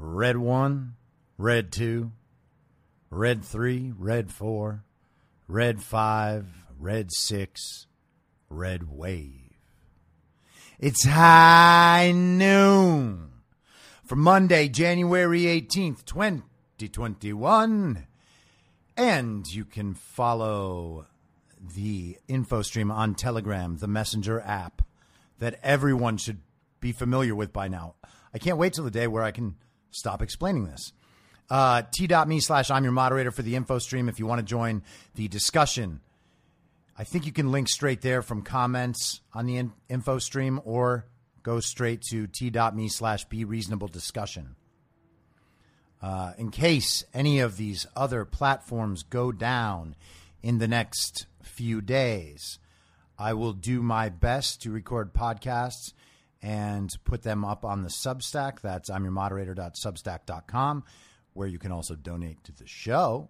Red one, red two, red three, red four, red five, red six, red wave. It's high noon for Monday, January 18th, 2021. And you can follow the info stream on Telegram, the Messenger app that everyone should be familiar with by now. I can't wait till the day where I can stop explaining this. Uh, t.me slash I'm your moderator for the info stream if you want to join the discussion. I think you can link straight there from comments on the in- info stream or go straight to t.me slash be reasonable discussion. Uh, in case any of these other platforms go down in the next few days, I will do my best to record podcasts and put them up on the Substack. That's I'm your moderator.substack.com, where you can also donate to the show.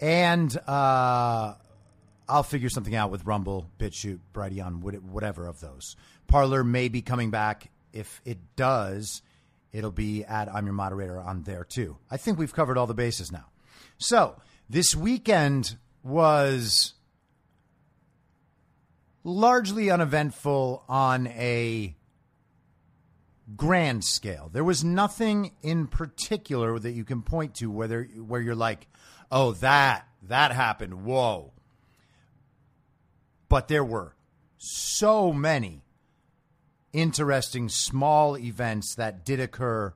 And uh, I'll figure something out with Rumble, BitChute, Brighteon, whatever of those. Parler may be coming back. If it does, it'll be at I'm your moderator on there too. I think we've covered all the bases now. So this weekend was largely uneventful on a grand scale. There was nothing in particular that you can point to whether where you're like, "Oh, that that happened. Whoa." But there were so many interesting small events that did occur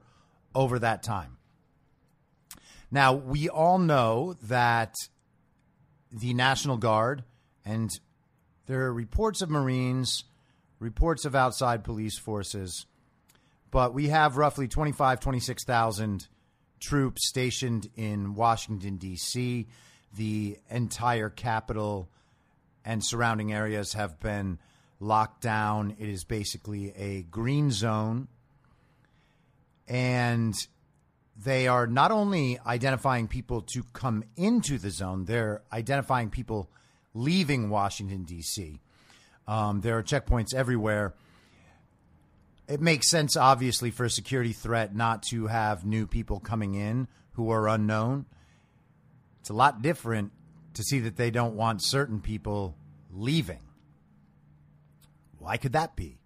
over that time. Now, we all know that the National Guard and there are reports of Marines, reports of outside police forces, but we have roughly 25, 26,000 troops stationed in Washington, D.C. The entire capital and surrounding areas have been locked down. It is basically a green zone. And they are not only identifying people to come into the zone, they're identifying people leaving Washington, D.C. Um, there are checkpoints everywhere. It makes sense, obviously, for a security threat not to have new people coming in who are unknown. It's a lot different to see that they don't want certain people leaving. Why could that be?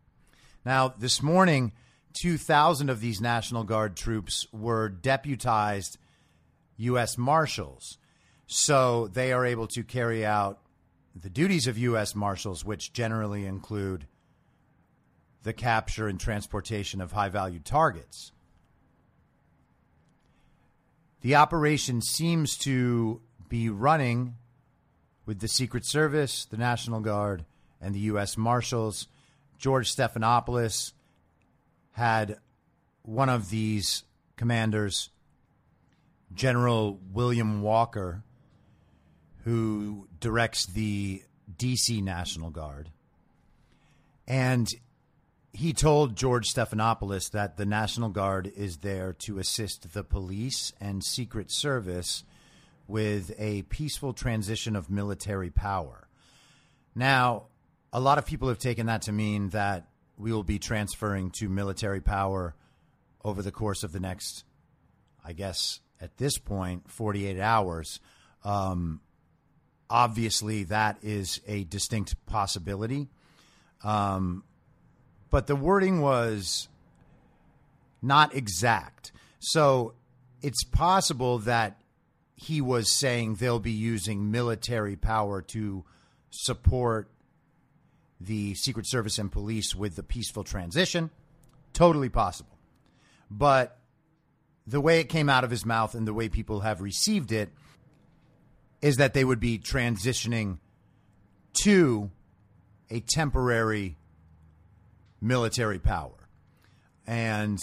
Now, this morning, 2,000 of these National Guard troops were deputized U.S. Marshals. So they are able to carry out the duties of U.S. Marshals, which generally include the capture and transportation of high value targets. The operation seems to be running with the Secret Service, the National Guard, and the U.S. Marshals. George Stephanopoulos had one of these commanders, General William Walker, who directs the DC National Guard. And he told George Stephanopoulos that the National Guard is there to assist the police and Secret Service with a peaceful transition of military power. Now, a lot of people have taken that to mean that we will be transferring to military power over the course of the next, I guess, at this point, 48 hours. Um, obviously, that is a distinct possibility. Um, but the wording was not exact. So it's possible that he was saying they'll be using military power to support the Secret Service and police with the peaceful transition. Totally possible. But the way it came out of his mouth and the way people have received it is that they would be transitioning to a temporary military power. And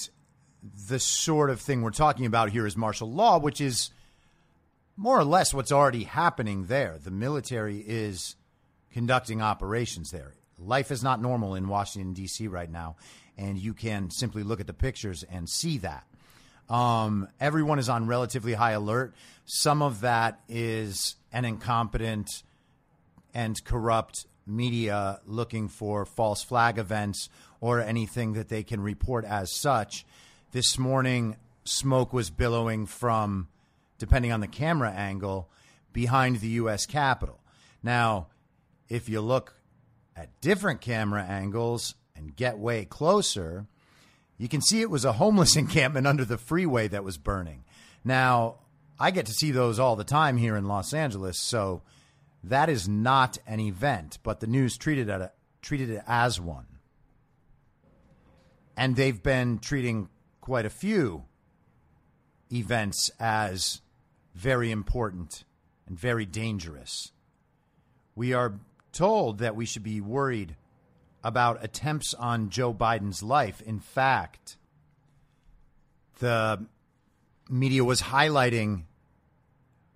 the sort of thing we're talking about here is martial law, which is more or less what's already happening there. The military is conducting operations there. Life is not normal in Washington, D.C. right now, and you can simply look at the pictures and see that. Um, everyone is on relatively high alert. Some of that is an incompetent and corrupt media looking for false flag events or anything that they can report as such. This morning, smoke was billowing from, depending on the camera angle, behind the U.S. Capitol. Now, if you look at different camera angles and get way closer, you can see it was a homeless encampment under the freeway that was burning. Now, I get to see those all the time here in Los Angeles, so that is not an event, but the news treated it, treated it as one. And they've been treating quite a few events as very important and very dangerous. We are told that we should be worried about attempts on Joe Biden's life. In fact, the media was highlighting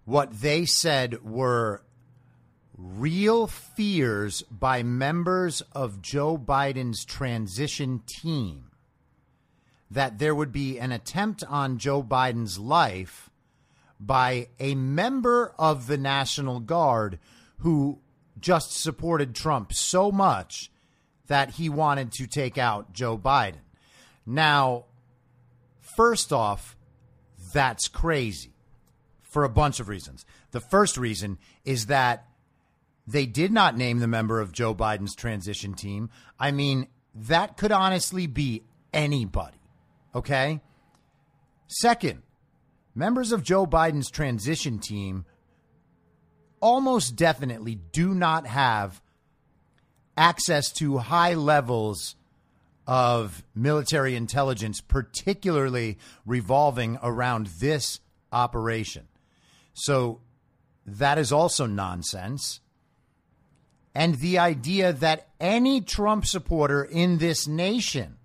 what they said were real fears by members of Joe Biden's transition team that there would be an attempt on Joe Biden's life by a member of the National Guard who just supported Trump so much that he wanted to take out Joe Biden. Now, first off, that's crazy for a bunch of reasons. The first reason is that they did not name the member of Joe Biden's transition team. I mean, that could honestly be anybody. Okay? Second, members of Joe Biden's transition team almost definitely do not have access to high levels of military intelligence, particularly revolving around this operation. So that is also nonsense. And the idea that any Trump supporter in this nation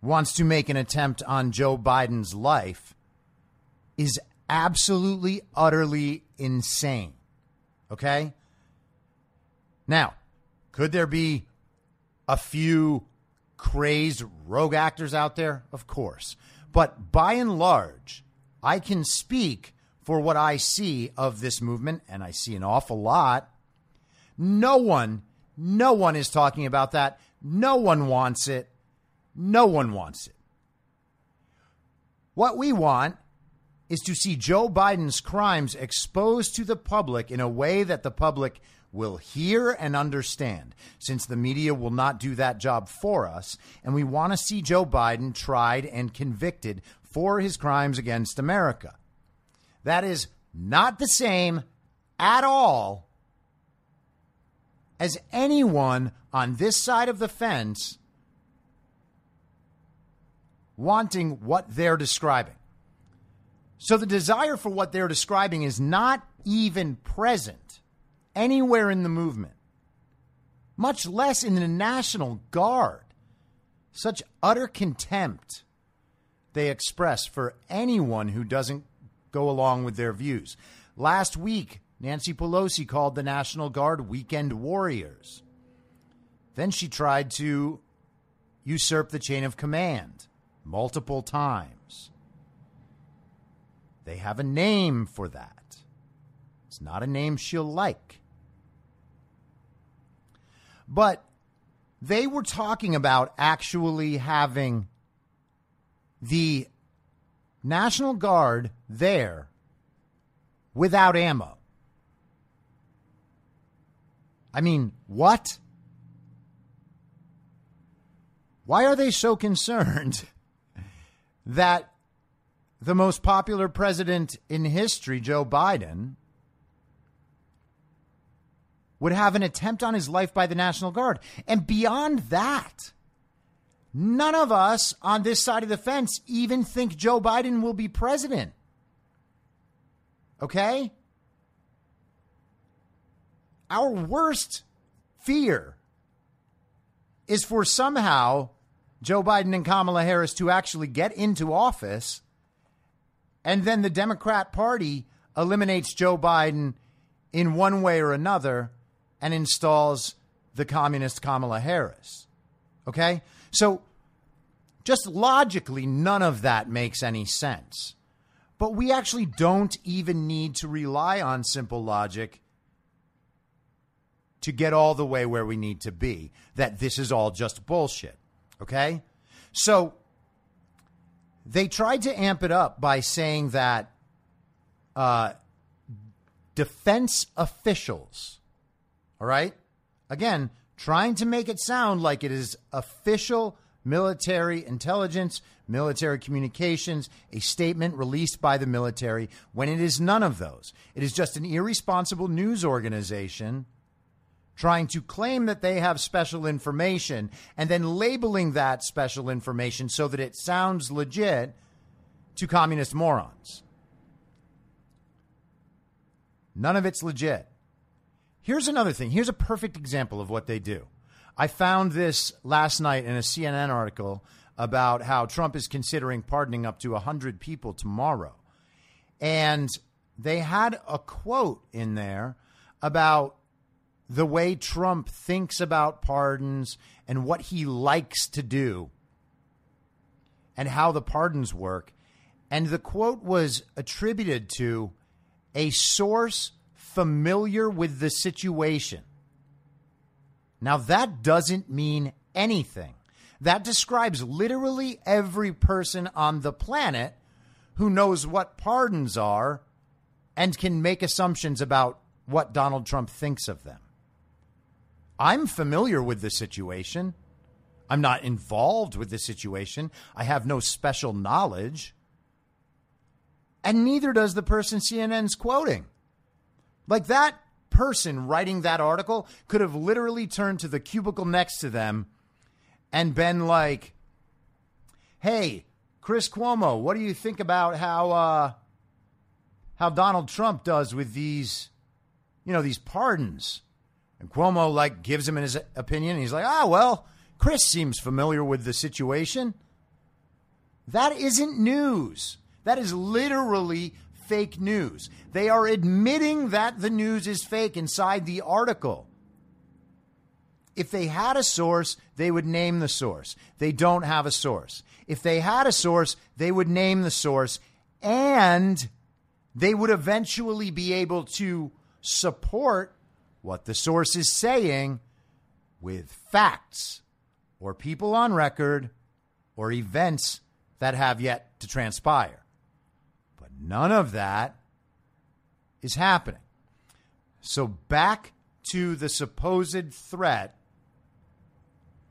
wants to make an attempt on Joe Biden's life is absolutely, utterly insane. Okay? Now, could there be a few crazed rogue actors out there? Of course. But by and large, I can speak for what I see of this movement, and I see an awful lot. No one, no one is talking about that. No one wants it. No one wants it. What we want is to see Joe Biden's crimes exposed to the public in a way that the public will hear and understand, since the media will not do that job for us. And we want to see Joe Biden tried and convicted for his crimes against America. That is not the same at all as anyone on this side of the fence wanting what they're describing. So the desire for what they're describing is not even present anywhere in the movement, much less in the National Guard. Such utter contempt they express for anyone who doesn't go along with their views. Last week, Nancy Pelosi called the National Guard weekend warriors. Then she tried to usurp the chain of command multiple times. They have a name for that. It's not a name she'll like. But they were talking about actually having the National Guard there without ammo. I mean, what? Why are they so concerned that the most popular president in history, Joe Biden, would have an attempt on his life by the National Guard. And beyond that, none of us on this side of the fence even think Joe Biden will be president. Okay? Our worst fear is for somehow Joe Biden and Kamala Harris to actually get into office. And then the Democrat Party eliminates Joe Biden in one way or another and installs the communist Kamala Harris. Okay? So just logically, none of that makes any sense. But we actually don't even need to rely on simple logic to get all the way where we need to be. That this is all just bullshit. Okay? So they tried to amp it up by saying that uh, defense officials, all right? Again, trying to make it sound like it is official military intelligence, military communications, a statement released by the military, when it is none of those. It is just an irresponsible news organization trying to claim that they have special information and then labeling that special information so that it sounds legit to communist morons. None of it's legit. Here's another thing. Here's a perfect example of what they do. I found this last night in a CNN article about how Trump is considering pardoning up to 100 people tomorrow. And they had a quote in there about the way Trump thinks about pardons and what he likes to do and how the pardons work. And the quote was attributed to a source familiar with the situation. Now, that doesn't mean anything. That describes literally every person on the planet who knows what pardons are and can make assumptions about what Donald Trump thinks of them. I'm familiar with the situation. I'm not involved with the situation. I have no special knowledge. And neither does the person CNN's quoting. Like that person writing that article could have literally turned to the cubicle next to them and been like, "Hey, Chris Cuomo, what do you think about how uh, how Donald Trump does with these, you know, these pardons?" And Cuomo like gives him his opinion. he's like, ah, well, Chris seems familiar with the situation. That isn't news. That is literally fake news. They are admitting that the news is fake inside the article. If they had a source, they would name the source. They don't have a source. If they had a source, they would name the source and they would eventually be able to support what the source is saying with facts or people on record or events that have yet to transpire. None of that is happening. So back to the supposed threat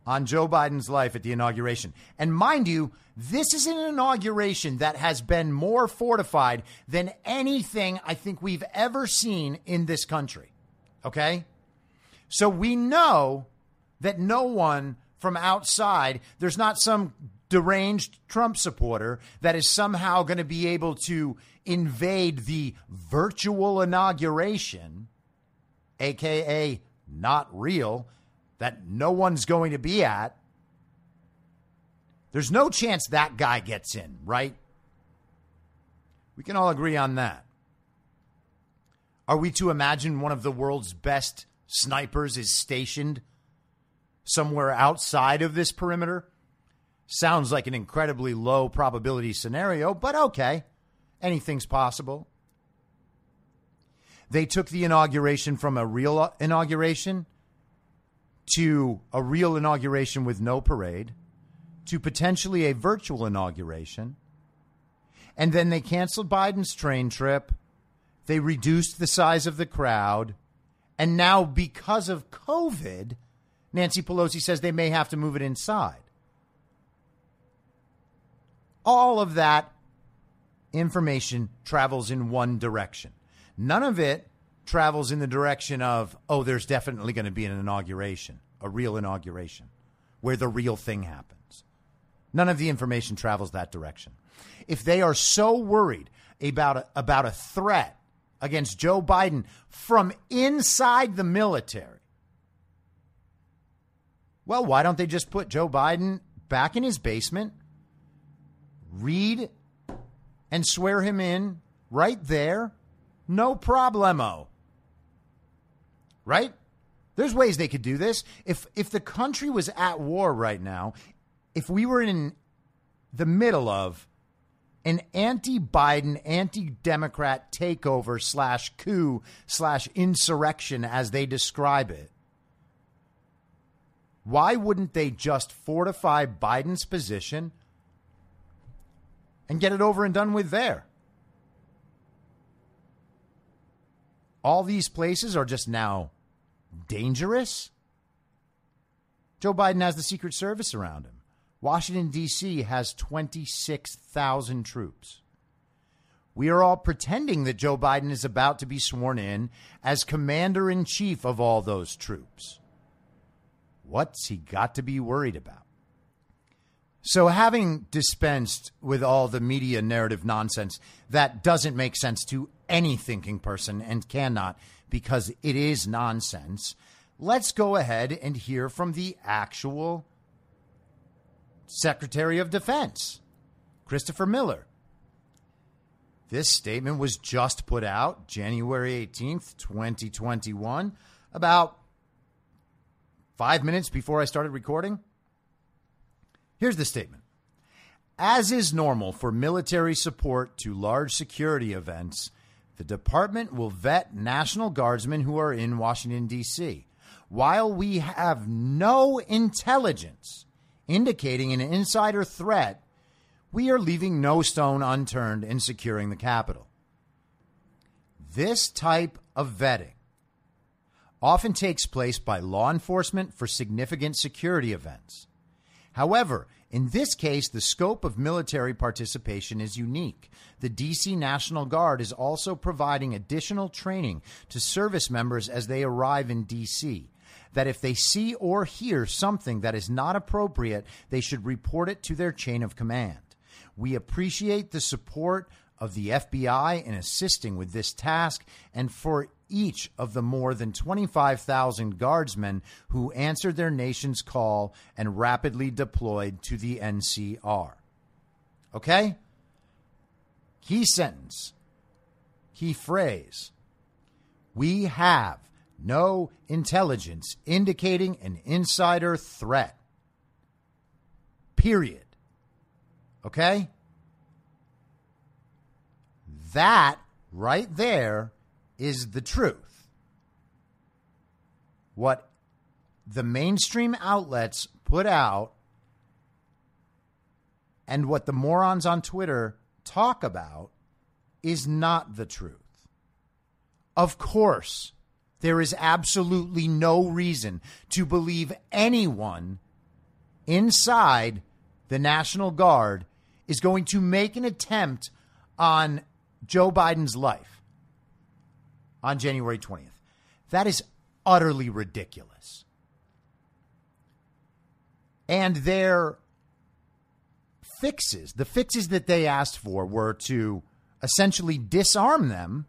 on Joe Biden's life at the inauguration. And mind you, this is an inauguration that has been more fortified than anything I think we've ever seen in this country. Okay? So we know that no one from outside, there's not some deranged Trump supporter that is somehow going to be able to invade the virtual inauguration, AKA not real, that no one's going to be at. There's no chance that guy gets in, right? We can all agree on that. Are we to imagine one of the world's best snipers is stationed somewhere outside of this perimeter? Sounds like an incredibly low probability scenario, but okay. Anything's possible. They took the inauguration from a real inauguration to a real inauguration with no parade to potentially a virtual inauguration. And then they canceled Biden's train trip they reduced the size of the crowd. And now, because of COVID, Nancy Pelosi says they may have to move it inside. All of that information travels in one direction. None of it travels in the direction of, oh, there's definitely going to be an inauguration, a real inauguration, where the real thing happens. None of the information travels that direction. If they are so worried about a, about a threat against Joe Biden from inside the military. Well, why don't they just put Joe Biden back in his basement, read and swear him in right there, no problemo. Right? There's ways they could do this. If if the country was at war right now, if we were in the middle of an anti-Biden, anti-Democrat takeover slash coup slash insurrection, as they describe it, why wouldn't they just fortify Biden's position and get it over and done with there? All these places are just now dangerous. Joe Biden has the Secret Service around him. Washington, D.C. has 26,000 troops. We are all pretending that Joe Biden is about to be sworn in as commander in chief of all those troops. What's he got to be worried about? So, having dispensed with all the media narrative nonsense that doesn't make sense to any thinking person and cannot because it is nonsense, let's go ahead and hear from the actual Secretary of Defense, Christopher Miller. This statement was just put out January 18th, 2021, about five minutes before I started recording. Here's the statement As is normal for military support to large security events, the department will vet National Guardsmen who are in Washington, D.C. While we have no intelligence indicating an insider threat, we are leaving no stone unturned in securing the Capitol. This type of vetting often takes place by law enforcement for significant security events. However, in this case, the scope of military participation is unique. The DC National Guard is also providing additional training to service members as they arrive in DC. That if they see or hear something that is not appropriate, they should report it to their chain of command. We appreciate the support of the FBI in assisting with this task and for each of the more than 25,000 guardsmen who answered their nation's call and rapidly deployed to the NCR. Okay? Key sentence, key phrase. We have no intelligence indicating an insider threat. Period. Okay? That right there is the truth. What the mainstream outlets put out and what the morons on Twitter talk about is not the truth. Of course, there is absolutely no reason to believe anyone inside the National Guard is going to make an attempt on Joe Biden's life on January 20th. That is utterly ridiculous. And their fixes, the fixes that they asked for were to essentially disarm them.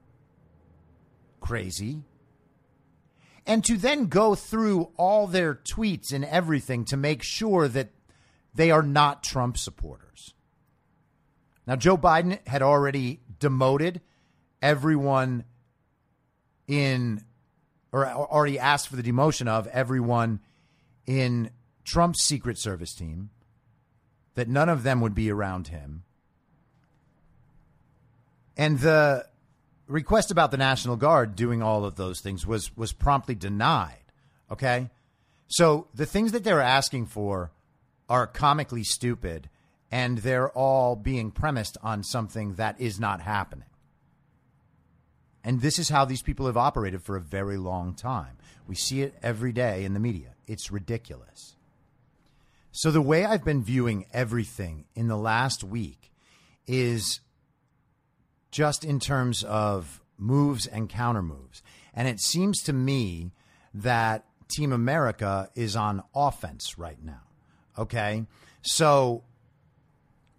Crazy. And to then go through all their tweets and everything to make sure that they are not Trump supporters. Now, Joe Biden had already demoted everyone in, or already asked for the demotion of everyone in Trump's Secret Service team, that none of them would be around him. And the request about the National Guard doing all of those things was was promptly denied. Okay? So the things that they're asking for are comically stupid and they're all being premised on something that is not happening. And this is how these people have operated for a very long time. We see it every day in the media. It's ridiculous. So, the way I've been viewing everything in the last week is just in terms of moves and counter moves. And it seems to me that Team America is on offense right now. Okay. So,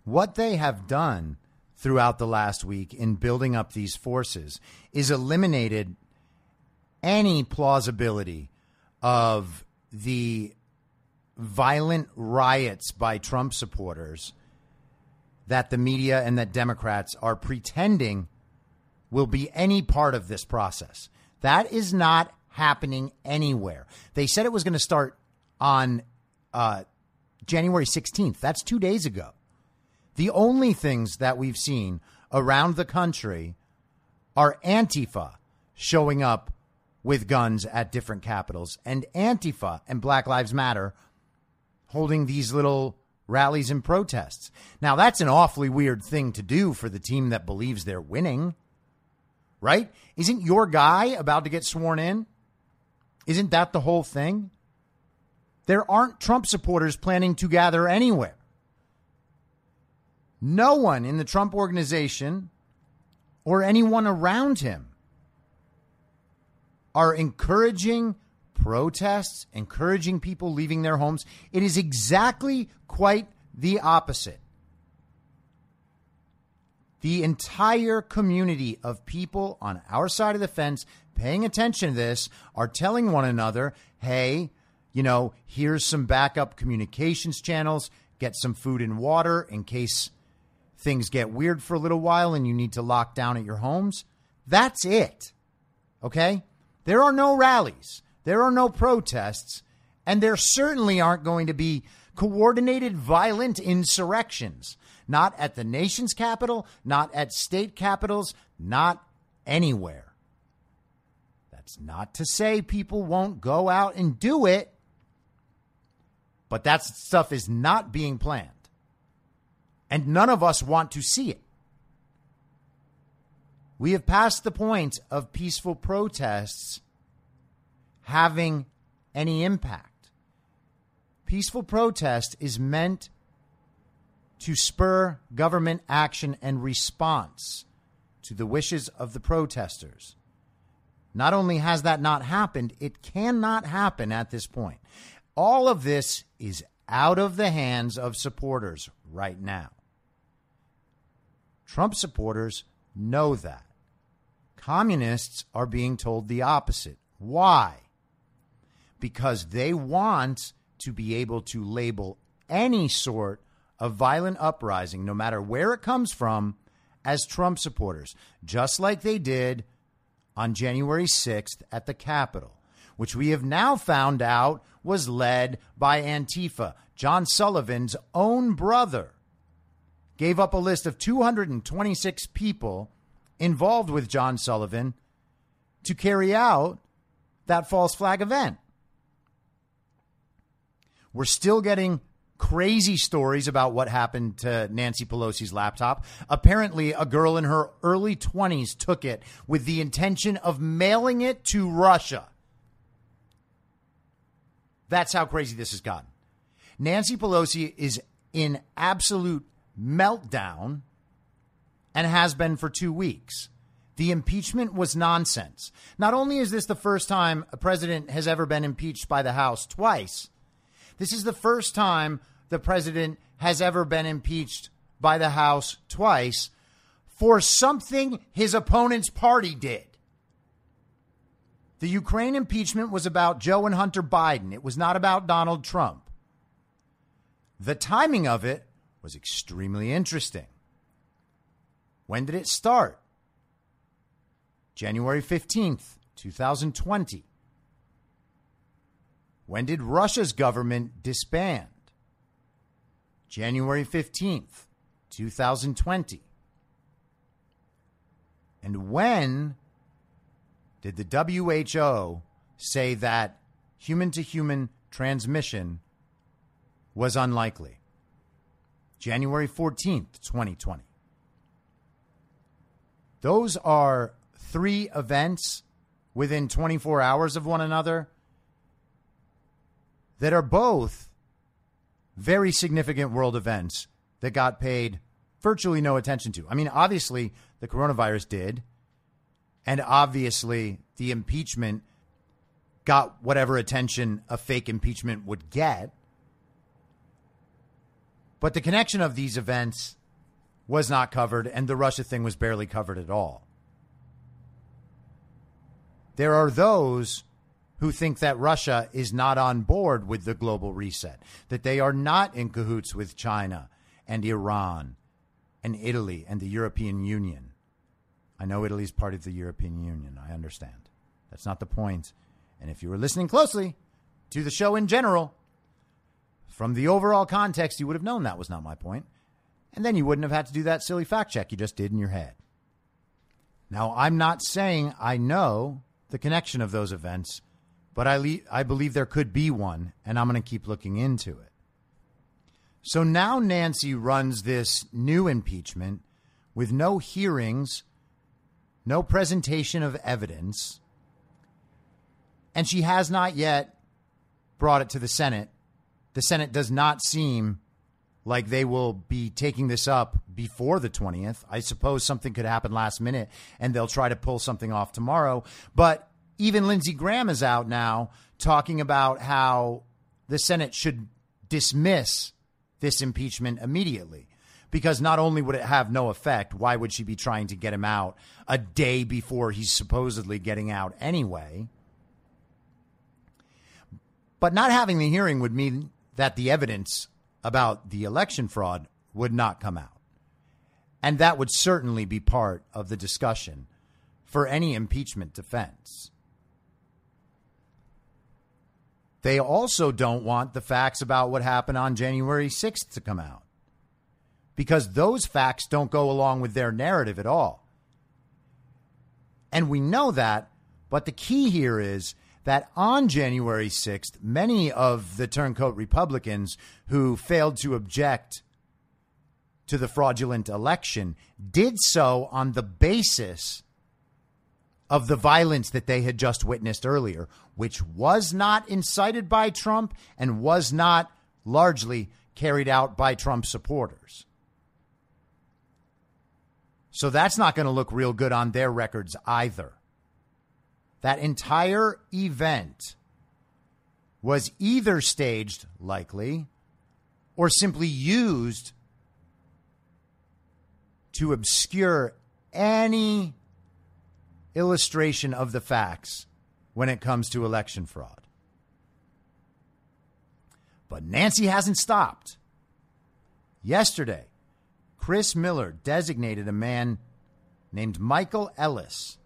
what they have done throughout the last week in building up these forces is eliminated any plausibility of the violent riots by Trump supporters that the media and that Democrats are pretending will be any part of this process. That is not happening anywhere. They said it was going to start on uh, January 16th. That's two days ago. The only things that we've seen around the country are Antifa showing up with guns at different capitals and Antifa and Black Lives Matter holding these little rallies and protests. Now, that's an awfully weird thing to do for the team that believes they're winning, right? Isn't your guy about to get sworn in? Isn't that the whole thing? There aren't Trump supporters planning to gather anywhere. No one in the Trump organization or anyone around him are encouraging protests, encouraging people leaving their homes. It is exactly quite the opposite. The entire community of people on our side of the fence paying attention to this are telling one another, hey, you know, here's some backup communications channels, get some food and water in case things get weird for a little while and you need to lock down at your homes. That's it. Okay? There are no rallies, there are no protests, and there certainly aren't going to be coordinated violent insurrections. Not at the nation's capital, not at state capitals, not anywhere. That's not to say people won't go out and do it, but that stuff is not being planned. And none of us want to see it. We have passed the point of peaceful protests having any impact. Peaceful protest is meant to spur government action and response to the wishes of the protesters. Not only has that not happened, it cannot happen at this point. All of this is out of the hands of supporters right now. Trump supporters know that. Communists are being told the opposite. Why? Because they want to be able to label any sort of violent uprising, no matter where it comes from, as Trump supporters, just like they did on January 6th at the Capitol, which we have now found out was led by Antifa. John Sullivan's own brother gave up a list of 226 people involved with John Sullivan to carry out that false flag event. We're still getting crazy stories about what happened to Nancy Pelosi's laptop. Apparently, a girl in her early 20s took it with the intention of mailing it to Russia. That's how crazy this has gotten. Nancy Pelosi is in absolute meltdown and has been for two weeks. The impeachment was nonsense. Not only is this the first time a president has ever been impeached by the House twice, this is the first time the president has ever been impeached by the House twice for something his opponent's party did. The Ukraine impeachment was about Joe and Hunter Biden. It was not about Donald Trump. The timing of it was extremely interesting. When did it start? January 15th, 2020. When did Russia's government disband? January 15th, 2020. And when did the WHO say that human to human transmission was unlikely? January 14th, 2020. Those are three events within 24 hours of one another that are both very significant world events that got paid virtually no attention to. I mean, obviously, the coronavirus did, and obviously, the impeachment got whatever attention a fake impeachment would get. But the connection of these events was not covered, and the Russia thing was barely covered at all. There are those who think that Russia is not on board with the global reset, that they are not in cahoots with China and Iran and Italy and the European Union. I know Italy is part of the European Union. I understand. That's not the point. And if you were listening closely to the show in general, from the overall context, you would have known that was not my point. And then you wouldn't have had to do that silly fact check you just did in your head. Now, I'm not saying I know the connection of those events, but I, le- I believe there could be one, and I'm going to keep looking into it. So now Nancy runs this new impeachment with no hearings, no presentation of evidence, and she has not yet brought it to the Senate. The Senate does not seem like they will be taking this up before the 20th. I suppose something could happen last minute and they'll try to pull something off tomorrow. But even Lindsey Graham is out now talking about how the Senate should dismiss this impeachment immediately. Because not only would it have no effect, why would she be trying to get him out a day before he's supposedly getting out anyway? But not having the hearing would mean that the evidence about the election fraud would not come out. And that would certainly be part of the discussion for any impeachment defense. They also don't want the facts about what happened on January 6th to come out because those facts don't go along with their narrative at all. And we know that, but the key here is that on January 6th, many of the turncoat Republicans who failed to object to the fraudulent election did so on the basis of the violence that they had just witnessed earlier, which was not incited by Trump and was not largely carried out by Trump supporters. So that's not going to look real good on their records either that entire event was either staged, likely, or simply used to obscure any illustration of the facts when it comes to election fraud. But Nancy hasn't stopped. Yesterday, Chris Miller designated a man named Michael Ellis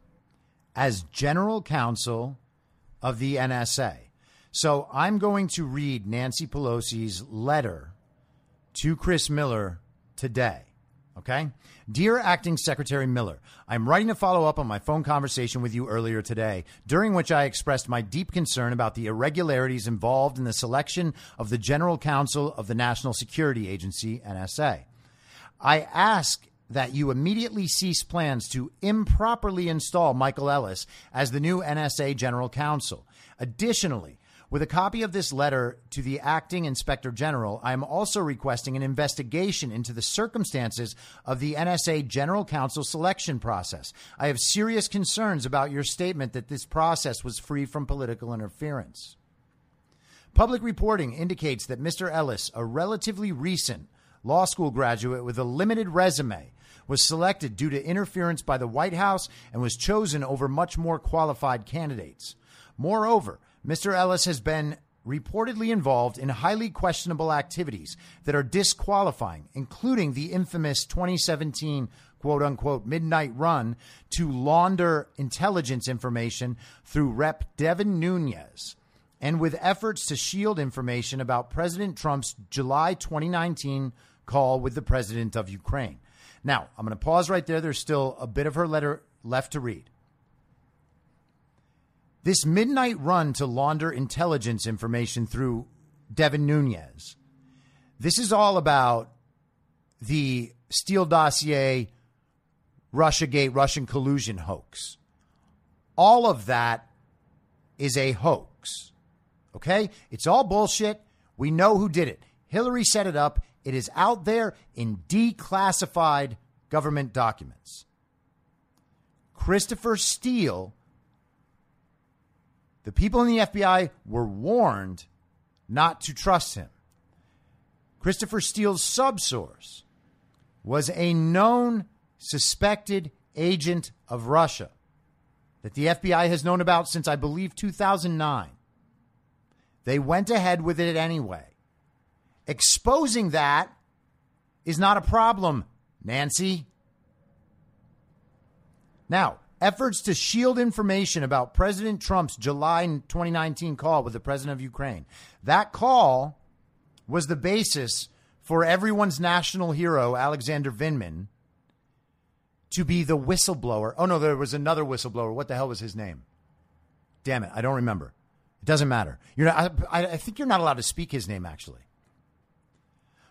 as general counsel of the NSA. So I'm going to read Nancy Pelosi's letter to Chris Miller today. Okay? Dear Acting Secretary Miller, I'm writing to follow up on my phone conversation with you earlier today, during which I expressed my deep concern about the irregularities involved in the selection of the General Counsel of the National Security Agency, NSA. I ask that you immediately cease plans to improperly install Michael Ellis as the new NSA General Counsel. Additionally, with a copy of this letter to the acting inspector general, I am also requesting an investigation into the circumstances of the NSA general counsel selection process. I have serious concerns about your statement that this process was free from political interference. Public reporting indicates that Mr. Ellis, a relatively recent law school graduate with a limited resume, was selected due to interference by the White House and was chosen over much more qualified candidates. Moreover, Mr. Ellis has been reportedly involved in highly questionable activities that are disqualifying, including the infamous 2017 quote unquote midnight run to launder intelligence information through Rep. Devin Nunes and with efforts to shield information about President Trump's July 2019 call with the president of Ukraine. Now, I'm going to pause right there. There's still a bit of her letter left to read. This midnight run to launder intelligence information through Devin Nunes. This is all about the Steele dossier, Russiagate, Russian collusion hoax. All of that is a hoax. Okay? It's all bullshit. We know who did it. Hillary set it up. It is out there in declassified government documents. Christopher Steele, the people in the FBI were warned not to trust him. Christopher Steele's subsource was a known suspected agent of Russia that the FBI has known about since I believe 2009. They went ahead with it anyway. Exposing that is not a problem, Nancy. Now, efforts to shield information about President Trump's July 2019 call with the president of Ukraine. That call was the basis for everyone's national hero, Alexander Vindman, to be the whistleblower. Oh, no, there was another whistleblower. What the hell was his name? Damn it. I don't remember. It doesn't matter. You're not, I, I think you're not allowed to speak his name, actually.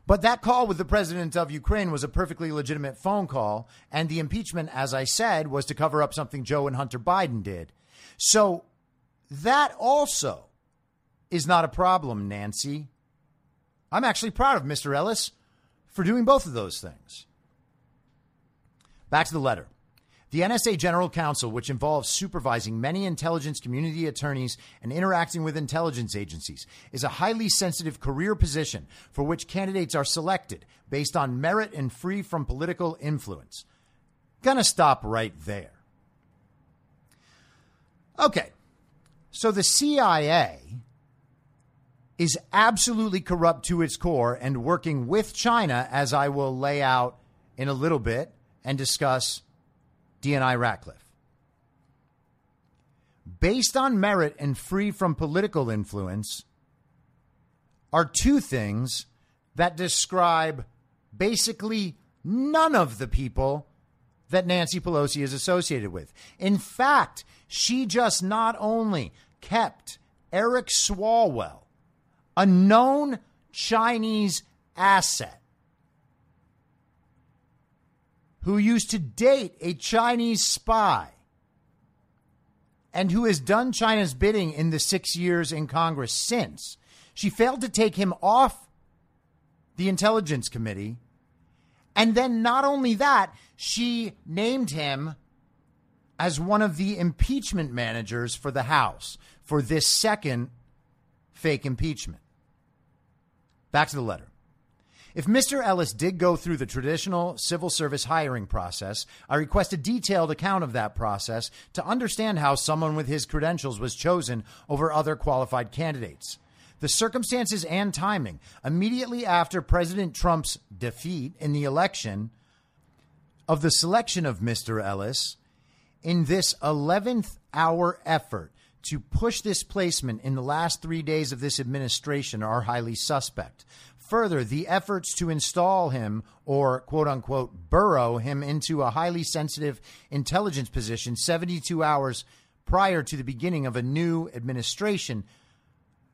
But that call with the president of Ukraine was a perfectly legitimate phone call. And the impeachment, as I said, was to cover up something Joe and Hunter Biden did. So that also is not a problem, Nancy. I'm actually proud of Mr. Ellis for doing both of those things. Back to the letter. The NSA General Counsel, which involves supervising many intelligence community attorneys and interacting with intelligence agencies, is a highly sensitive career position for which candidates are selected based on merit and free from political influence. Gonna stop right there. Okay, so the CIA is absolutely corrupt to its core and working with China, as I will lay out in a little bit and discuss DNI Ratcliffe. Based on merit and free from political influence are two things that describe basically none of the people that Nancy Pelosi is associated with. In fact, she just not only kept Eric Swalwell, a known Chinese asset, who used to date a Chinese spy and who has done China's bidding in the six years in Congress since. She failed to take him off the Intelligence Committee. And then, not only that, she named him as one of the impeachment managers for the House for this second fake impeachment. Back to the letter. If Mr. Ellis did go through the traditional civil service hiring process, I request a detailed account of that process to understand how someone with his credentials was chosen over other qualified candidates. The circumstances and timing immediately after President Trump's defeat in the election of the selection of Mr. Ellis in this 11th hour effort to push this placement in the last three days of this administration are highly suspect. Further, the efforts to install him or quote unquote burrow him into a highly sensitive intelligence position 72 hours prior to the beginning of a new administration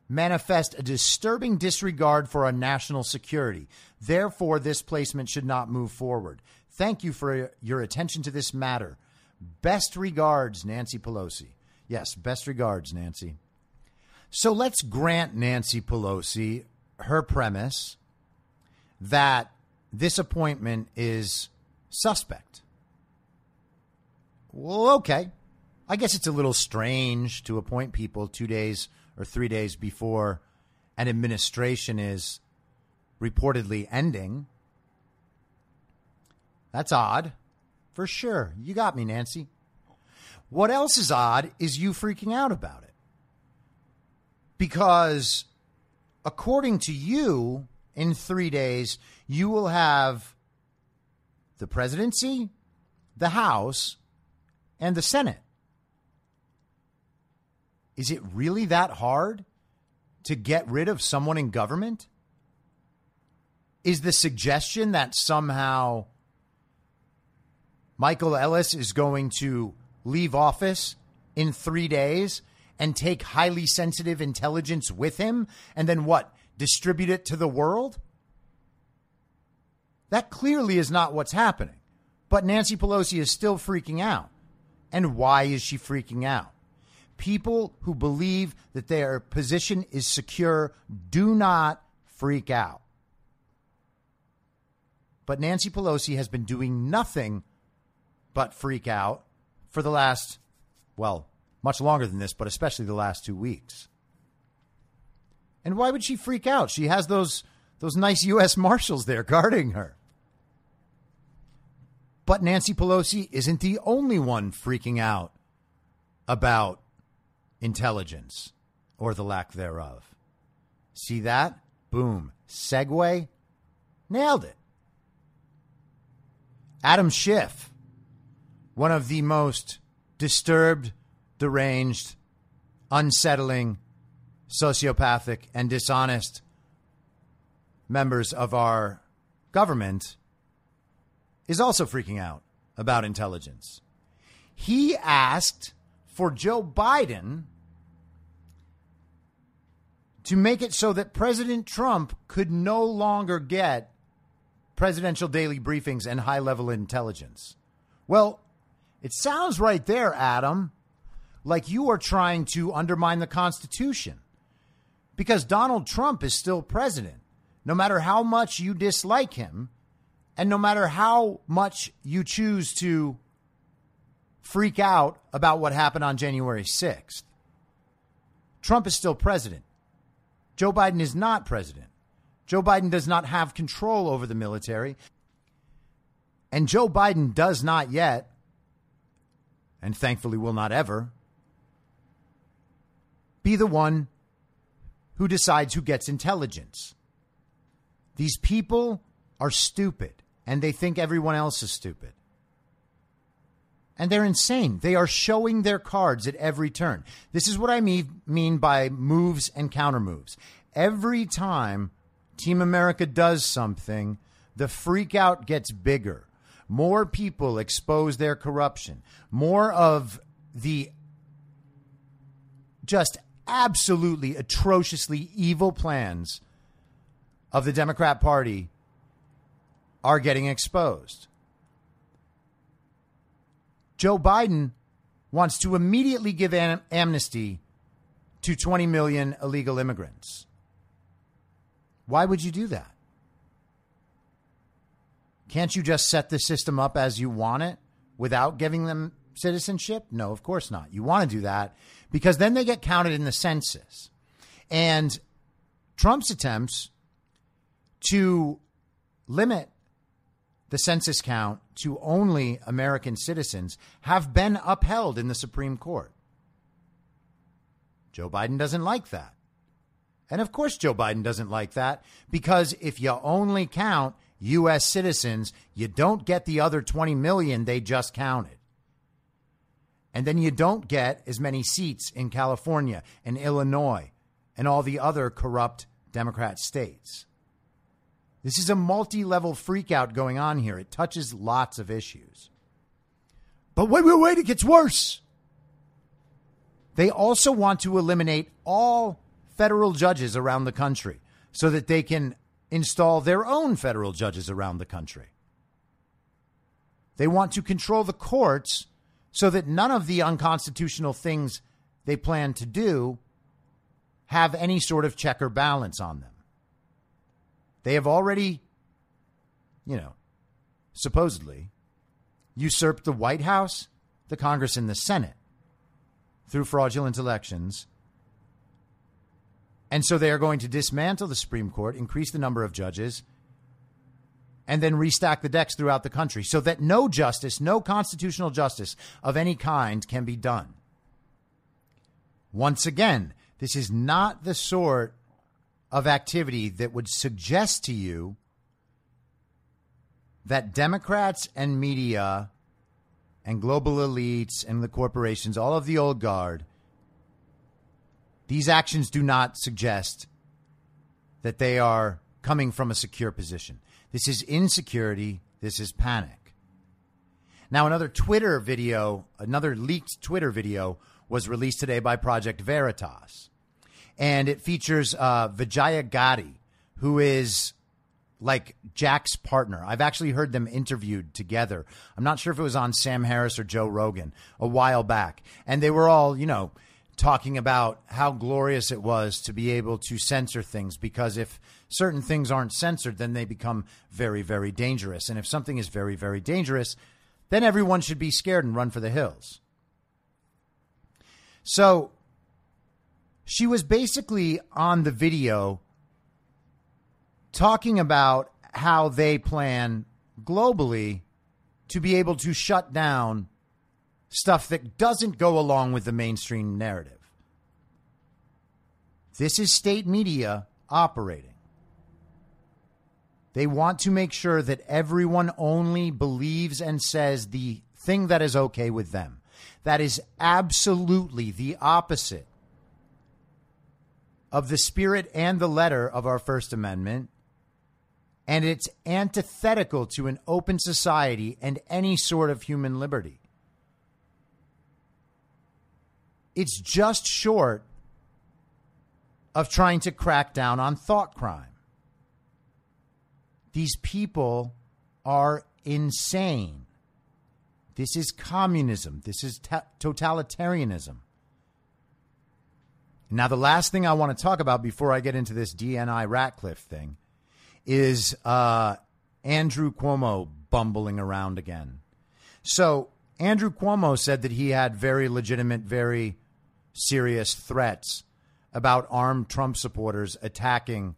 manifest a disturbing disregard for our national security. Therefore, this placement should not move forward. Thank you for your attention to this matter. Best regards, Nancy Pelosi. Yes, best regards, Nancy. So let's grant Nancy Pelosi her premise that this appointment is suspect. Well, okay. I guess it's a little strange to appoint people two days or three days before an administration is reportedly ending. That's odd. For sure. You got me, Nancy. What else is odd is you freaking out about it. Because according to you, in three days, you will have the presidency, the House, and the Senate. Is it really that hard to get rid of someone in government? Is the suggestion that somehow Michael Ellis is going to leave office in three days and take highly sensitive intelligence with him and then what? Distribute it to the world? That clearly is not what's happening. But Nancy Pelosi is still freaking out. And why is she freaking out? People who believe that their position is secure do not freak out. But Nancy Pelosi has been doing nothing but freak out for the last, well, much longer than this, but especially the last two weeks. And why would she freak out? She has those those nice U.S. Marshals there guarding her. But Nancy Pelosi isn't the only one freaking out about intelligence or the lack thereof. See that? Boom. Segue. Nailed it. Adam Schiff, one of the most disturbed, deranged, unsettling, sociopathic, and dishonest members of our government, is also freaking out about intelligence. He asked for Joe Biden to make it so that President Trump could no longer get presidential daily briefings and high level intelligence. Well, it sounds right there, Adam, like you are trying to undermine the Constitution because Donald Trump is still president. No matter how much you dislike him, and no matter how much you choose to freak out about what happened on January 6th, Trump is still president. Joe Biden is not president. Joe Biden does not have control over the military. And Joe Biden does not yet, and thankfully will not ever, be the one who decides who gets intelligence. These people are stupid and they think everyone else is stupid. And they're insane. They are showing their cards at every turn. This is what I mean, mean by moves and counter moves. Every time Team America does something, the freak out gets bigger. More people expose their corruption. More of the just absolutely atrociously evil plans of the Democrat Party are getting exposed. Joe Biden wants to immediately give am- amnesty to 20 million illegal immigrants. Why would you do that? Can't you just set the system up as you want it without giving them citizenship? No, of course not. You want to do that because then they get counted in the census. And Trump's attempts to limit the census count to only American citizens have been upheld in the Supreme Court. Joe Biden doesn't like that. And of course, Joe Biden doesn't like that because if you only count U.S. citizens, you don't get the other 20 million they just counted. And then you don't get as many seats in California and Illinois and all the other corrupt Democrat states. This is a multi level freakout going on here. It touches lots of issues. But wait, wait, wait, it gets worse. They also want to eliminate all federal judges around the country so that they can install their own federal judges around the country. They want to control the courts so that none of the unconstitutional things they plan to do have any sort of check or balance on them. They have already, you know, supposedly usurped the White House, the Congress, and the Senate through fraudulent elections. And so they are going to dismantle the Supreme Court, increase the number of judges, and then restack the decks throughout the country so that no justice, no constitutional justice of any kind can be done. Once again, this is not the sort of activity that would suggest to you that Democrats and media and global elites and the corporations, all of the old guard, these actions do not suggest that they are coming from a secure position. This is insecurity. This is panic. Now, another Twitter video, another leaked Twitter video was released today by Project Veritas and it features uh, Vijaya Gadde, who is like Jack's partner. I've actually heard them interviewed together. I'm not sure if it was on Sam Harris or Joe Rogan a while back, and they were all, you know, talking about how glorious it was to be able to censor things because if certain things aren't censored, then they become very, very dangerous. And if something is very, very dangerous, then everyone should be scared and run for the hills. So she was basically on the video talking about how they plan globally to be able to shut down stuff that doesn't go along with the mainstream narrative. This is state media operating. They want to make sure that everyone only believes and says the thing that is okay with them. That is absolutely the opposite of the spirit and the letter of our First Amendment. And it's antithetical to an open society and any sort of human liberty. It's just short of trying to crack down on thought crime. These people are insane. This is communism. This is ta- totalitarianism. Now, the last thing I want to talk about before I get into this DNI Ratcliffe thing is uh, Andrew Cuomo bumbling around again. So, Andrew Cuomo said that he had very legitimate, very serious threats about armed Trump supporters attacking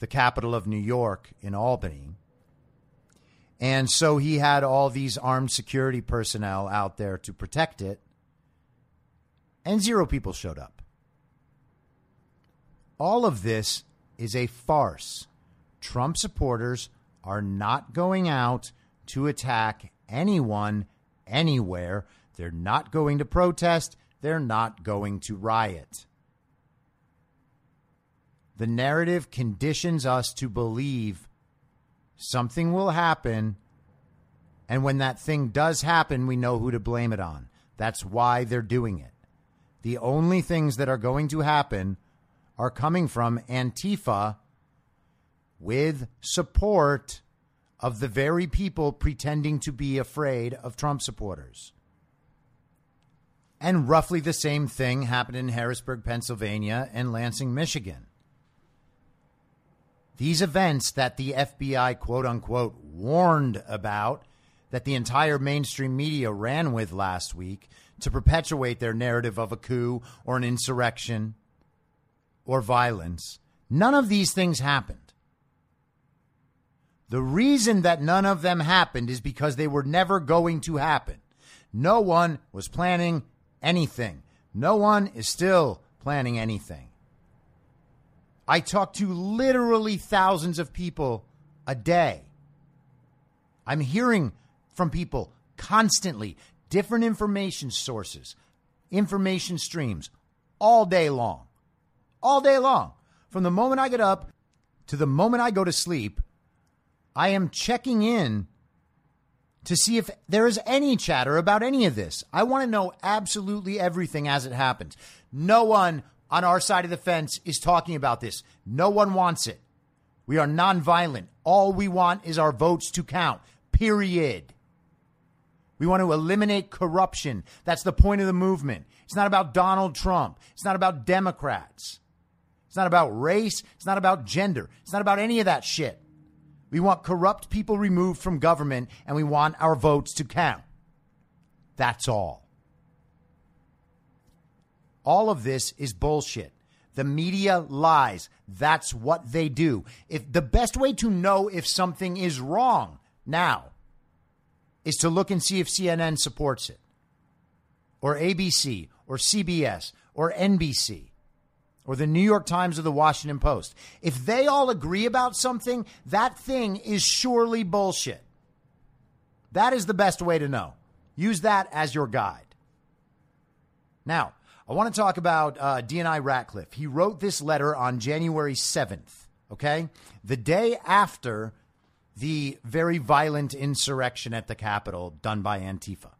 the capital of New York in Albany. And so he had all these armed security personnel out there to protect it, and zero people showed up. All of this is a farce. Trump supporters are not going out to attack anyone anywhere. They're not going to protest. They're not going to riot. The narrative conditions us to believe something will happen. And when that thing does happen, we know who to blame it on. That's why they're doing it. The only things that are going to happen are coming from Antifa with support of the very people pretending to be afraid of Trump supporters. And roughly the same thing happened in Harrisburg, Pennsylvania and Lansing, Michigan. These events that the FBI, quote unquote, warned about, that the entire mainstream media ran with last week to perpetuate their narrative of a coup or an insurrection, or violence. None of these things happened. The reason that none of them happened is because they were never going to happen. No one was planning anything. No one is still planning anything. I talk to literally thousands of people a day. I'm hearing from people constantly, different information sources, information streams, all day long all day long. From the moment I get up to the moment I go to sleep, I am checking in to see if there is any chatter about any of this. I want to know absolutely everything as it happens. No one on our side of the fence is talking about this. No one wants it. We are nonviolent. All we want is our votes to count. Period. We want to eliminate corruption. That's the point of the movement. It's not about Donald Trump. It's not about Democrats. It's not about race. It's not about gender. It's not about any of that shit. We want corrupt people removed from government and we want our votes to count. That's all. All of this is bullshit. The media lies. That's what they do. If the best way to know if something is wrong now is to look and see if CNN supports it or ABC or CBS or NBC or the New York Times or the Washington Post, if they all agree about something, that thing is surely bullshit. That is the best way to know. Use that as your guide. Now, I want to talk about uh, DNI Ratcliffe. He wrote this letter on January 7th, okay? The day after the very violent insurrection at the Capitol done by Antifa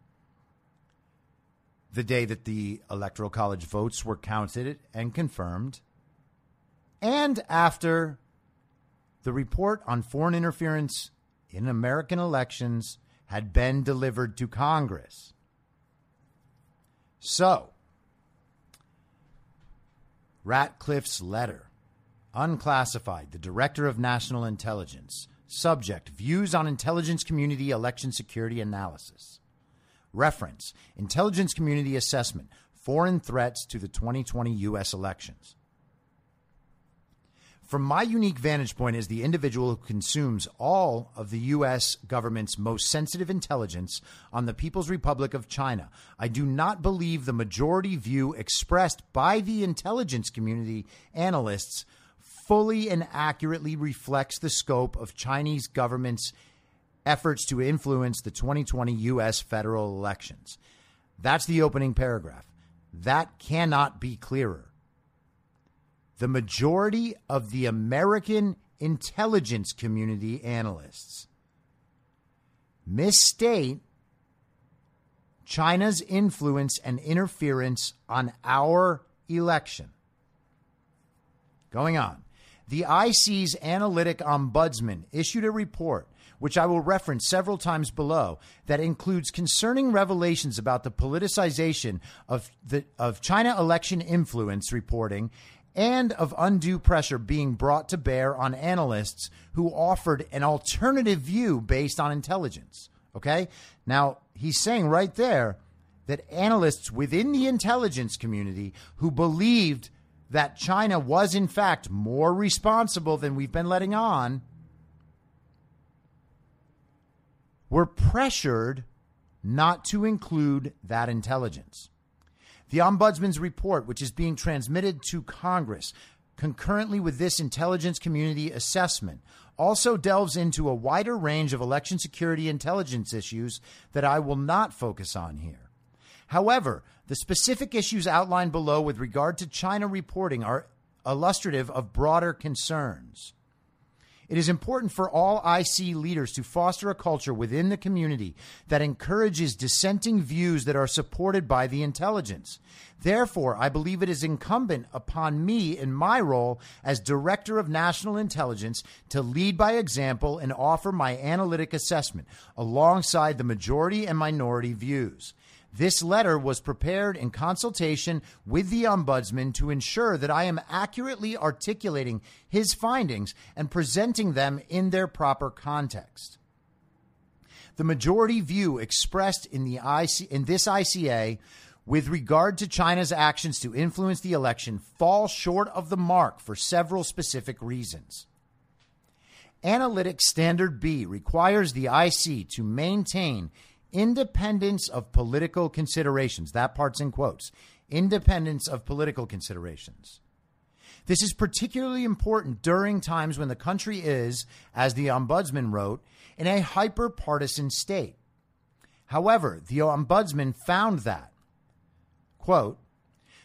the day that the Electoral College votes were counted and confirmed, and after the report on foreign interference in American elections had been delivered to Congress. So, Ratcliffe's letter, unclassified, the Director of National Intelligence, subject Views on Intelligence Community Election Security Analysis. Reference Intelligence Community Assessment Foreign Threats to the 2020 U.S. Elections. From my unique vantage point as the individual who consumes all of the U.S. government's most sensitive intelligence on the People's Republic of China, I do not believe the majority view expressed by the intelligence community analysts fully and accurately reflects the scope of Chinese government's efforts to influence the 2020 U.S. federal elections. That's the opening paragraph. That cannot be clearer the majority of the American intelligence community analysts misstate China's influence and interference on our election. Going on. The IC's analytic ombudsman issued a report, which I will reference several times below, that includes concerning revelations about the politicization of, the, of China election influence reporting and of undue pressure being brought to bear on analysts who offered an alternative view based on intelligence. Okay? Now, he's saying right there that analysts within the intelligence community who believed that China was, in fact, more responsible than we've been letting on were pressured not to include that intelligence. The Ombudsman's report, which is being transmitted to Congress concurrently with this intelligence community assessment, also delves into a wider range of election security intelligence issues that I will not focus on here. However, the specific issues outlined below with regard to China reporting are illustrative of broader concerns. It is important for all IC leaders to foster a culture within the community that encourages dissenting views that are supported by the intelligence. Therefore, I believe it is incumbent upon me in my role as Director of National Intelligence to lead by example and offer my analytic assessment alongside the majority and minority views. This letter was prepared in consultation with the Ombudsman to ensure that I am accurately articulating his findings and presenting them in their proper context. The majority view expressed in, the IC, in this ICA with regard to China's actions to influence the election falls short of the mark for several specific reasons. Analytic Standard B requires the IC to maintain independence of political considerations. That part's in quotes. Independence of political considerations. This is particularly important during times when the country is, as the Ombudsman wrote, in a hyper partisan state. However, the Ombudsman found that, quote,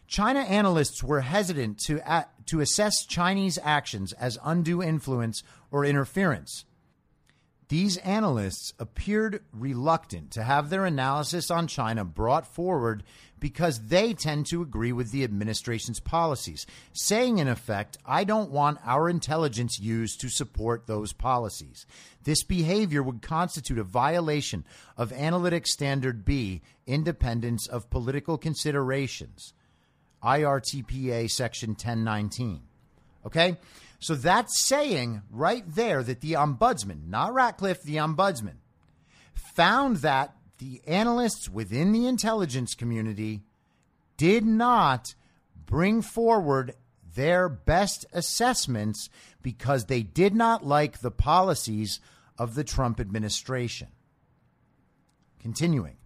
China analysts were hesitant to, to assess Chinese actions as undue influence or interference. These analysts appeared reluctant to have their analysis on China brought forward because they tend to agree with the administration's policies, saying, in effect, I don't want our intelligence used to support those policies. This behavior would constitute a violation of Analytic Standard B, independence of political considerations, IRTPA Section 1019. Okay? So that's saying right there that the ombudsman, not Ratcliffe, the ombudsman, found that the analysts within the intelligence community did not bring forward their best assessments because they did not like the policies of the Trump administration. Continuing.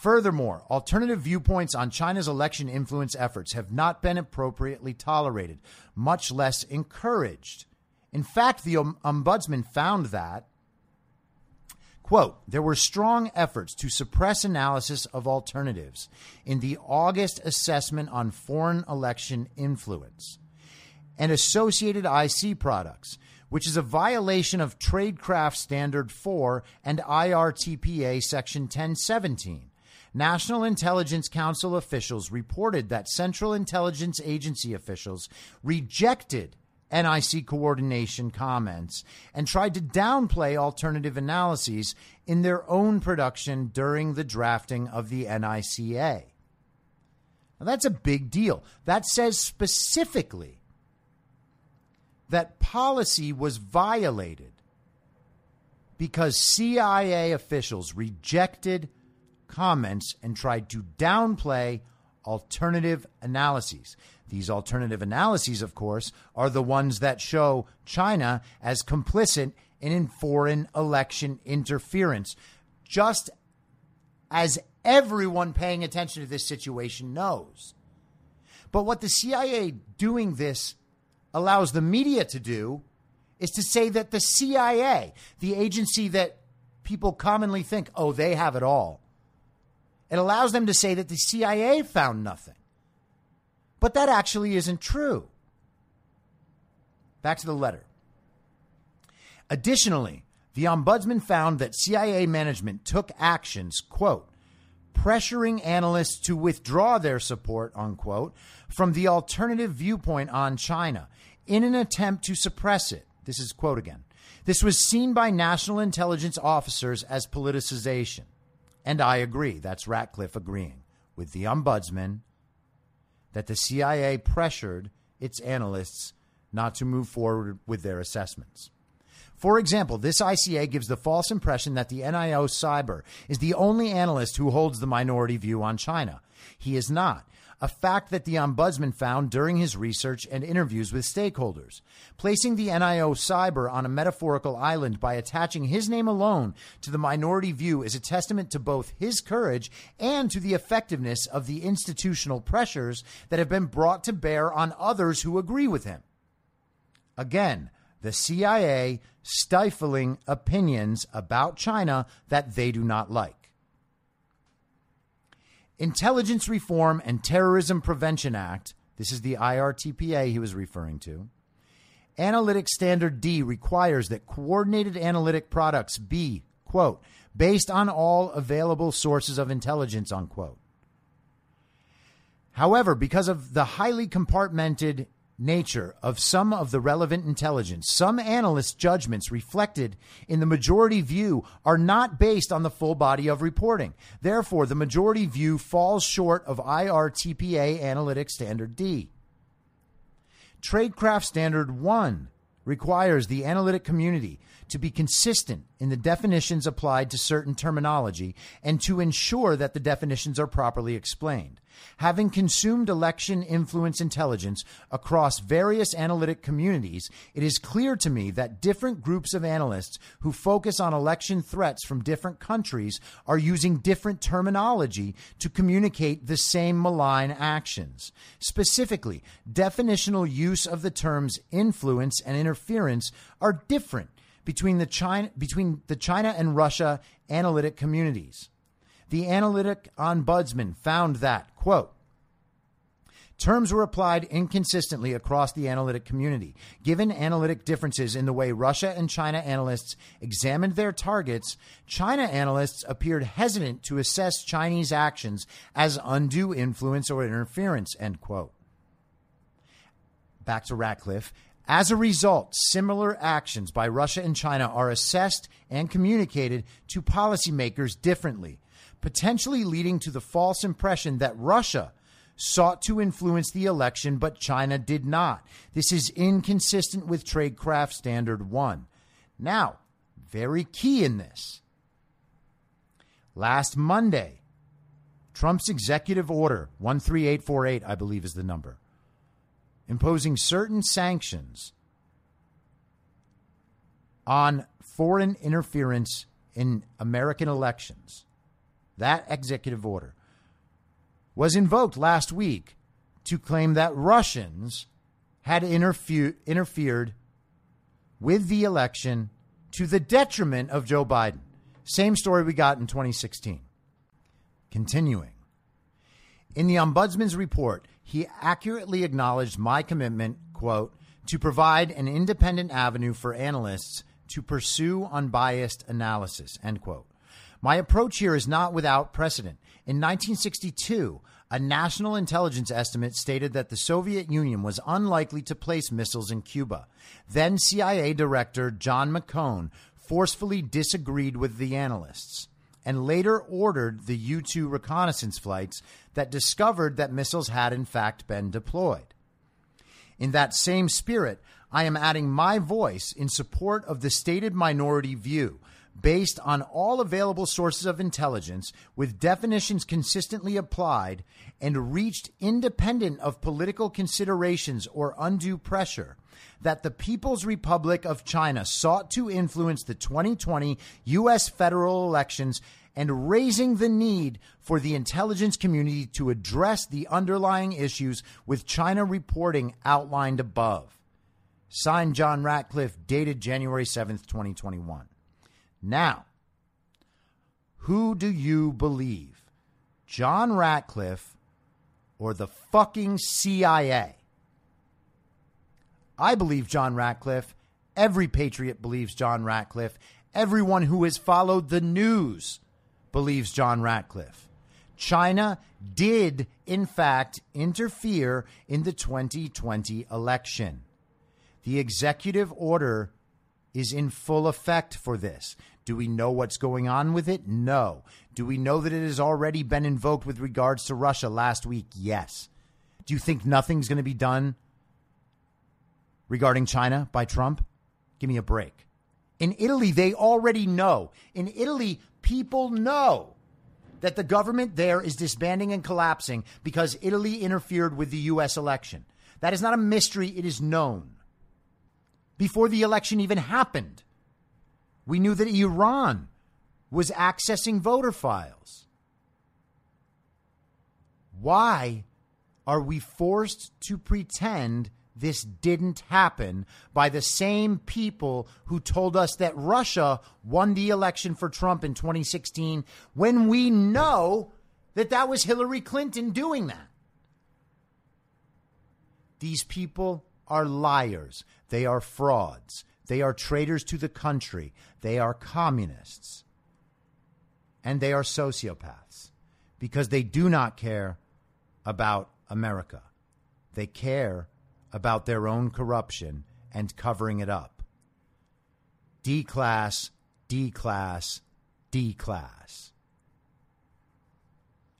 Furthermore, alternative viewpoints on China's election influence efforts have not been appropriately tolerated, much less encouraged. In fact, the ombudsman found that, quote, there were strong efforts to suppress analysis of alternatives in the August assessment on foreign election influence and associated IC products, which is a violation of Tradecraft Standard 4 and IRTPA Section 1017. National Intelligence Council officials reported that Central Intelligence Agency officials rejected NIC coordination comments and tried to downplay alternative analyses in their own production during the drafting of the NICA. Now, that's a big deal. That says specifically that policy was violated because CIA officials rejected comments and tried to downplay alternative analyses. These alternative analyses, of course, are the ones that show China as complicit in foreign election interference, just as everyone paying attention to this situation knows. But what the CIA doing this allows the media to do is to say that the CIA, the agency that people commonly think, oh, they have it all, it allows them to say that the CIA found nothing. But that actually isn't true. Back to the letter. Additionally, the ombudsman found that CIA management took actions, quote, pressuring analysts to withdraw their support, unquote, from the alternative viewpoint on China in an attempt to suppress it. This is quote again. This was seen by national intelligence officers as politicization. And I agree. That's Ratcliffe agreeing with the ombudsman that the CIA pressured its analysts not to move forward with their assessments. For example, this ICA gives the false impression that the NIO Cyber is the only analyst who holds the minority view on China. He is not a fact that the Ombudsman found during his research and interviews with stakeholders. Placing the NIO cyber on a metaphorical island by attaching his name alone to the minority view is a testament to both his courage and to the effectiveness of the institutional pressures that have been brought to bear on others who agree with him. Again, the CIA stifling opinions about China that they do not like. Intelligence Reform and Terrorism Prevention Act, this is the IRTPA he was referring to. Analytic Standard D requires that coordinated analytic products be, quote, based on all available sources of intelligence, unquote. However, because of the highly compartmented nature of some of the relevant intelligence, some analysts' judgments reflected in the majority view are not based on the full body of reporting. Therefore, the majority view falls short of IRTPA Analytic Standard D. Tradecraft Standard 1 requires the analytic community to be consistent in the definitions applied to certain terminology and to ensure that the definitions are properly explained. Having consumed election influence intelligence across various analytic communities, it is clear to me that different groups of analysts who focus on election threats from different countries are using different terminology to communicate the same malign actions. Specifically, definitional use of the terms influence and interference are different between the China between the China and Russia analytic communities. The analytic ombudsman found that, quote, Terms were applied inconsistently across the analytic community. Given analytic differences in the way Russia and China analysts examined their targets, China analysts appeared hesitant to assess Chinese actions as undue influence or interference, end quote. Back to Ratcliffe. As a result, similar actions by Russia and China are assessed and communicated to policymakers differently, potentially leading to the false impression that Russia sought to influence the election, but China did not. This is inconsistent with Tradecraft Standard 1. Now, very key in this. Last Monday, Trump's executive order, 13848, I believe is the number, imposing certain sanctions on foreign interference in American elections. That executive order was invoked last week to claim that Russians had interfe- interfered with the election to the detriment of Joe Biden. Same story we got in 2016. Continuing. In the Ombudsman's report, he accurately acknowledged my commitment, quote, to provide an independent avenue for analysts to pursue unbiased analysis, end quote. My approach here is not without precedent. In 1962, a national intelligence estimate stated that the Soviet Union was unlikely to place missiles in Cuba. Then CIA Director John McCone forcefully disagreed with the analysts and later ordered the U 2 reconnaissance flights that discovered that missiles had in fact been deployed. In that same spirit, I am adding my voice in support of the stated minority view, based on all available sources of intelligence with definitions consistently applied and reached independent of political considerations or undue pressure that the People's Republic of China sought to influence the 2020 U.S. federal elections and raising the need for the intelligence community to address the underlying issues with China reporting outlined above. Signed John Ratcliffe, dated January 7th, 2021. Now, who do you believe? John Ratcliffe or the fucking CIA? I believe John Ratcliffe. Every patriot believes John Ratcliffe. Everyone who has followed the news believes John Ratcliffe. China did, in fact, interfere in the 2020 election. The executive order is in full effect for this. Do we know what's going on with it? No. Do we know that it has already been invoked with regards to Russia last week? Yes. Do you think nothing's going to be done regarding China by Trump? Give me a break. In Italy, they already know. In Italy, people know that the government there is disbanding and collapsing because Italy interfered with the U.S. election. That is not a mystery, it is known. Before the election even happened, we knew that Iran was accessing voter files. Why are we forced to pretend this didn't happen by the same people who told us that Russia won the election for Trump in 2016 when we know that that was Hillary Clinton doing that. These people are liars. They are frauds. They are traitors to the country. They are communists. And they are sociopaths because they do not care about America. They care about their own corruption and covering it up. D class, D class, D class.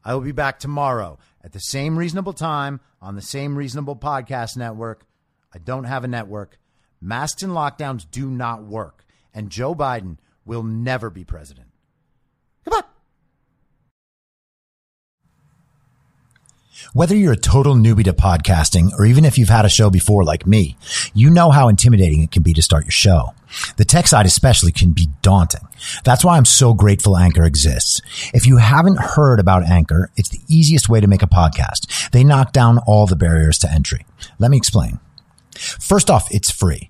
I will be back tomorrow at the same reasonable time on the same reasonable podcast network. I don't have a network. Masks and lockdowns do not work. And Joe Biden will never be president. Goodbye. Whether you're a total newbie to podcasting or even if you've had a show before like me, you know how intimidating it can be to start your show. The tech side especially can be daunting. That's why I'm so grateful Anchor exists. If you haven't heard about Anchor, it's the easiest way to make a podcast. They knock down all the barriers to entry. Let me explain. First off, it's free.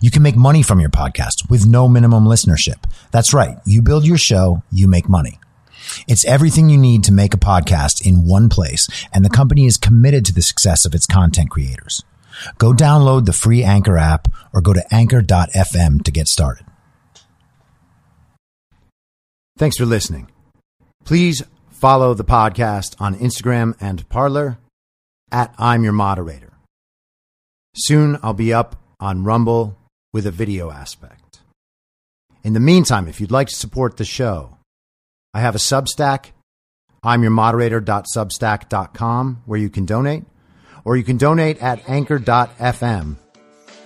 You can make money from your podcast with no minimum listenership. That's right. You build your show, you make money. It's everything you need to make a podcast in one place, and the company is committed to the success of its content creators. Go download the free Anchor app or go to anchor.fm to get started. Thanks for listening. Please follow the podcast on Instagram and Parler at I'm Your Moderator. Soon I'll be up on Rumble with a video aspect. In the meantime, if you'd like to support the show, I have a Substack, I'm your moderator.substack.com, where you can donate or you can donate at anchor.fm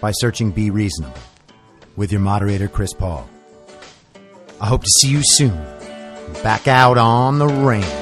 by searching Be Reasonable with your moderator, Chris Paul. I hope to see you soon. Back out on the range.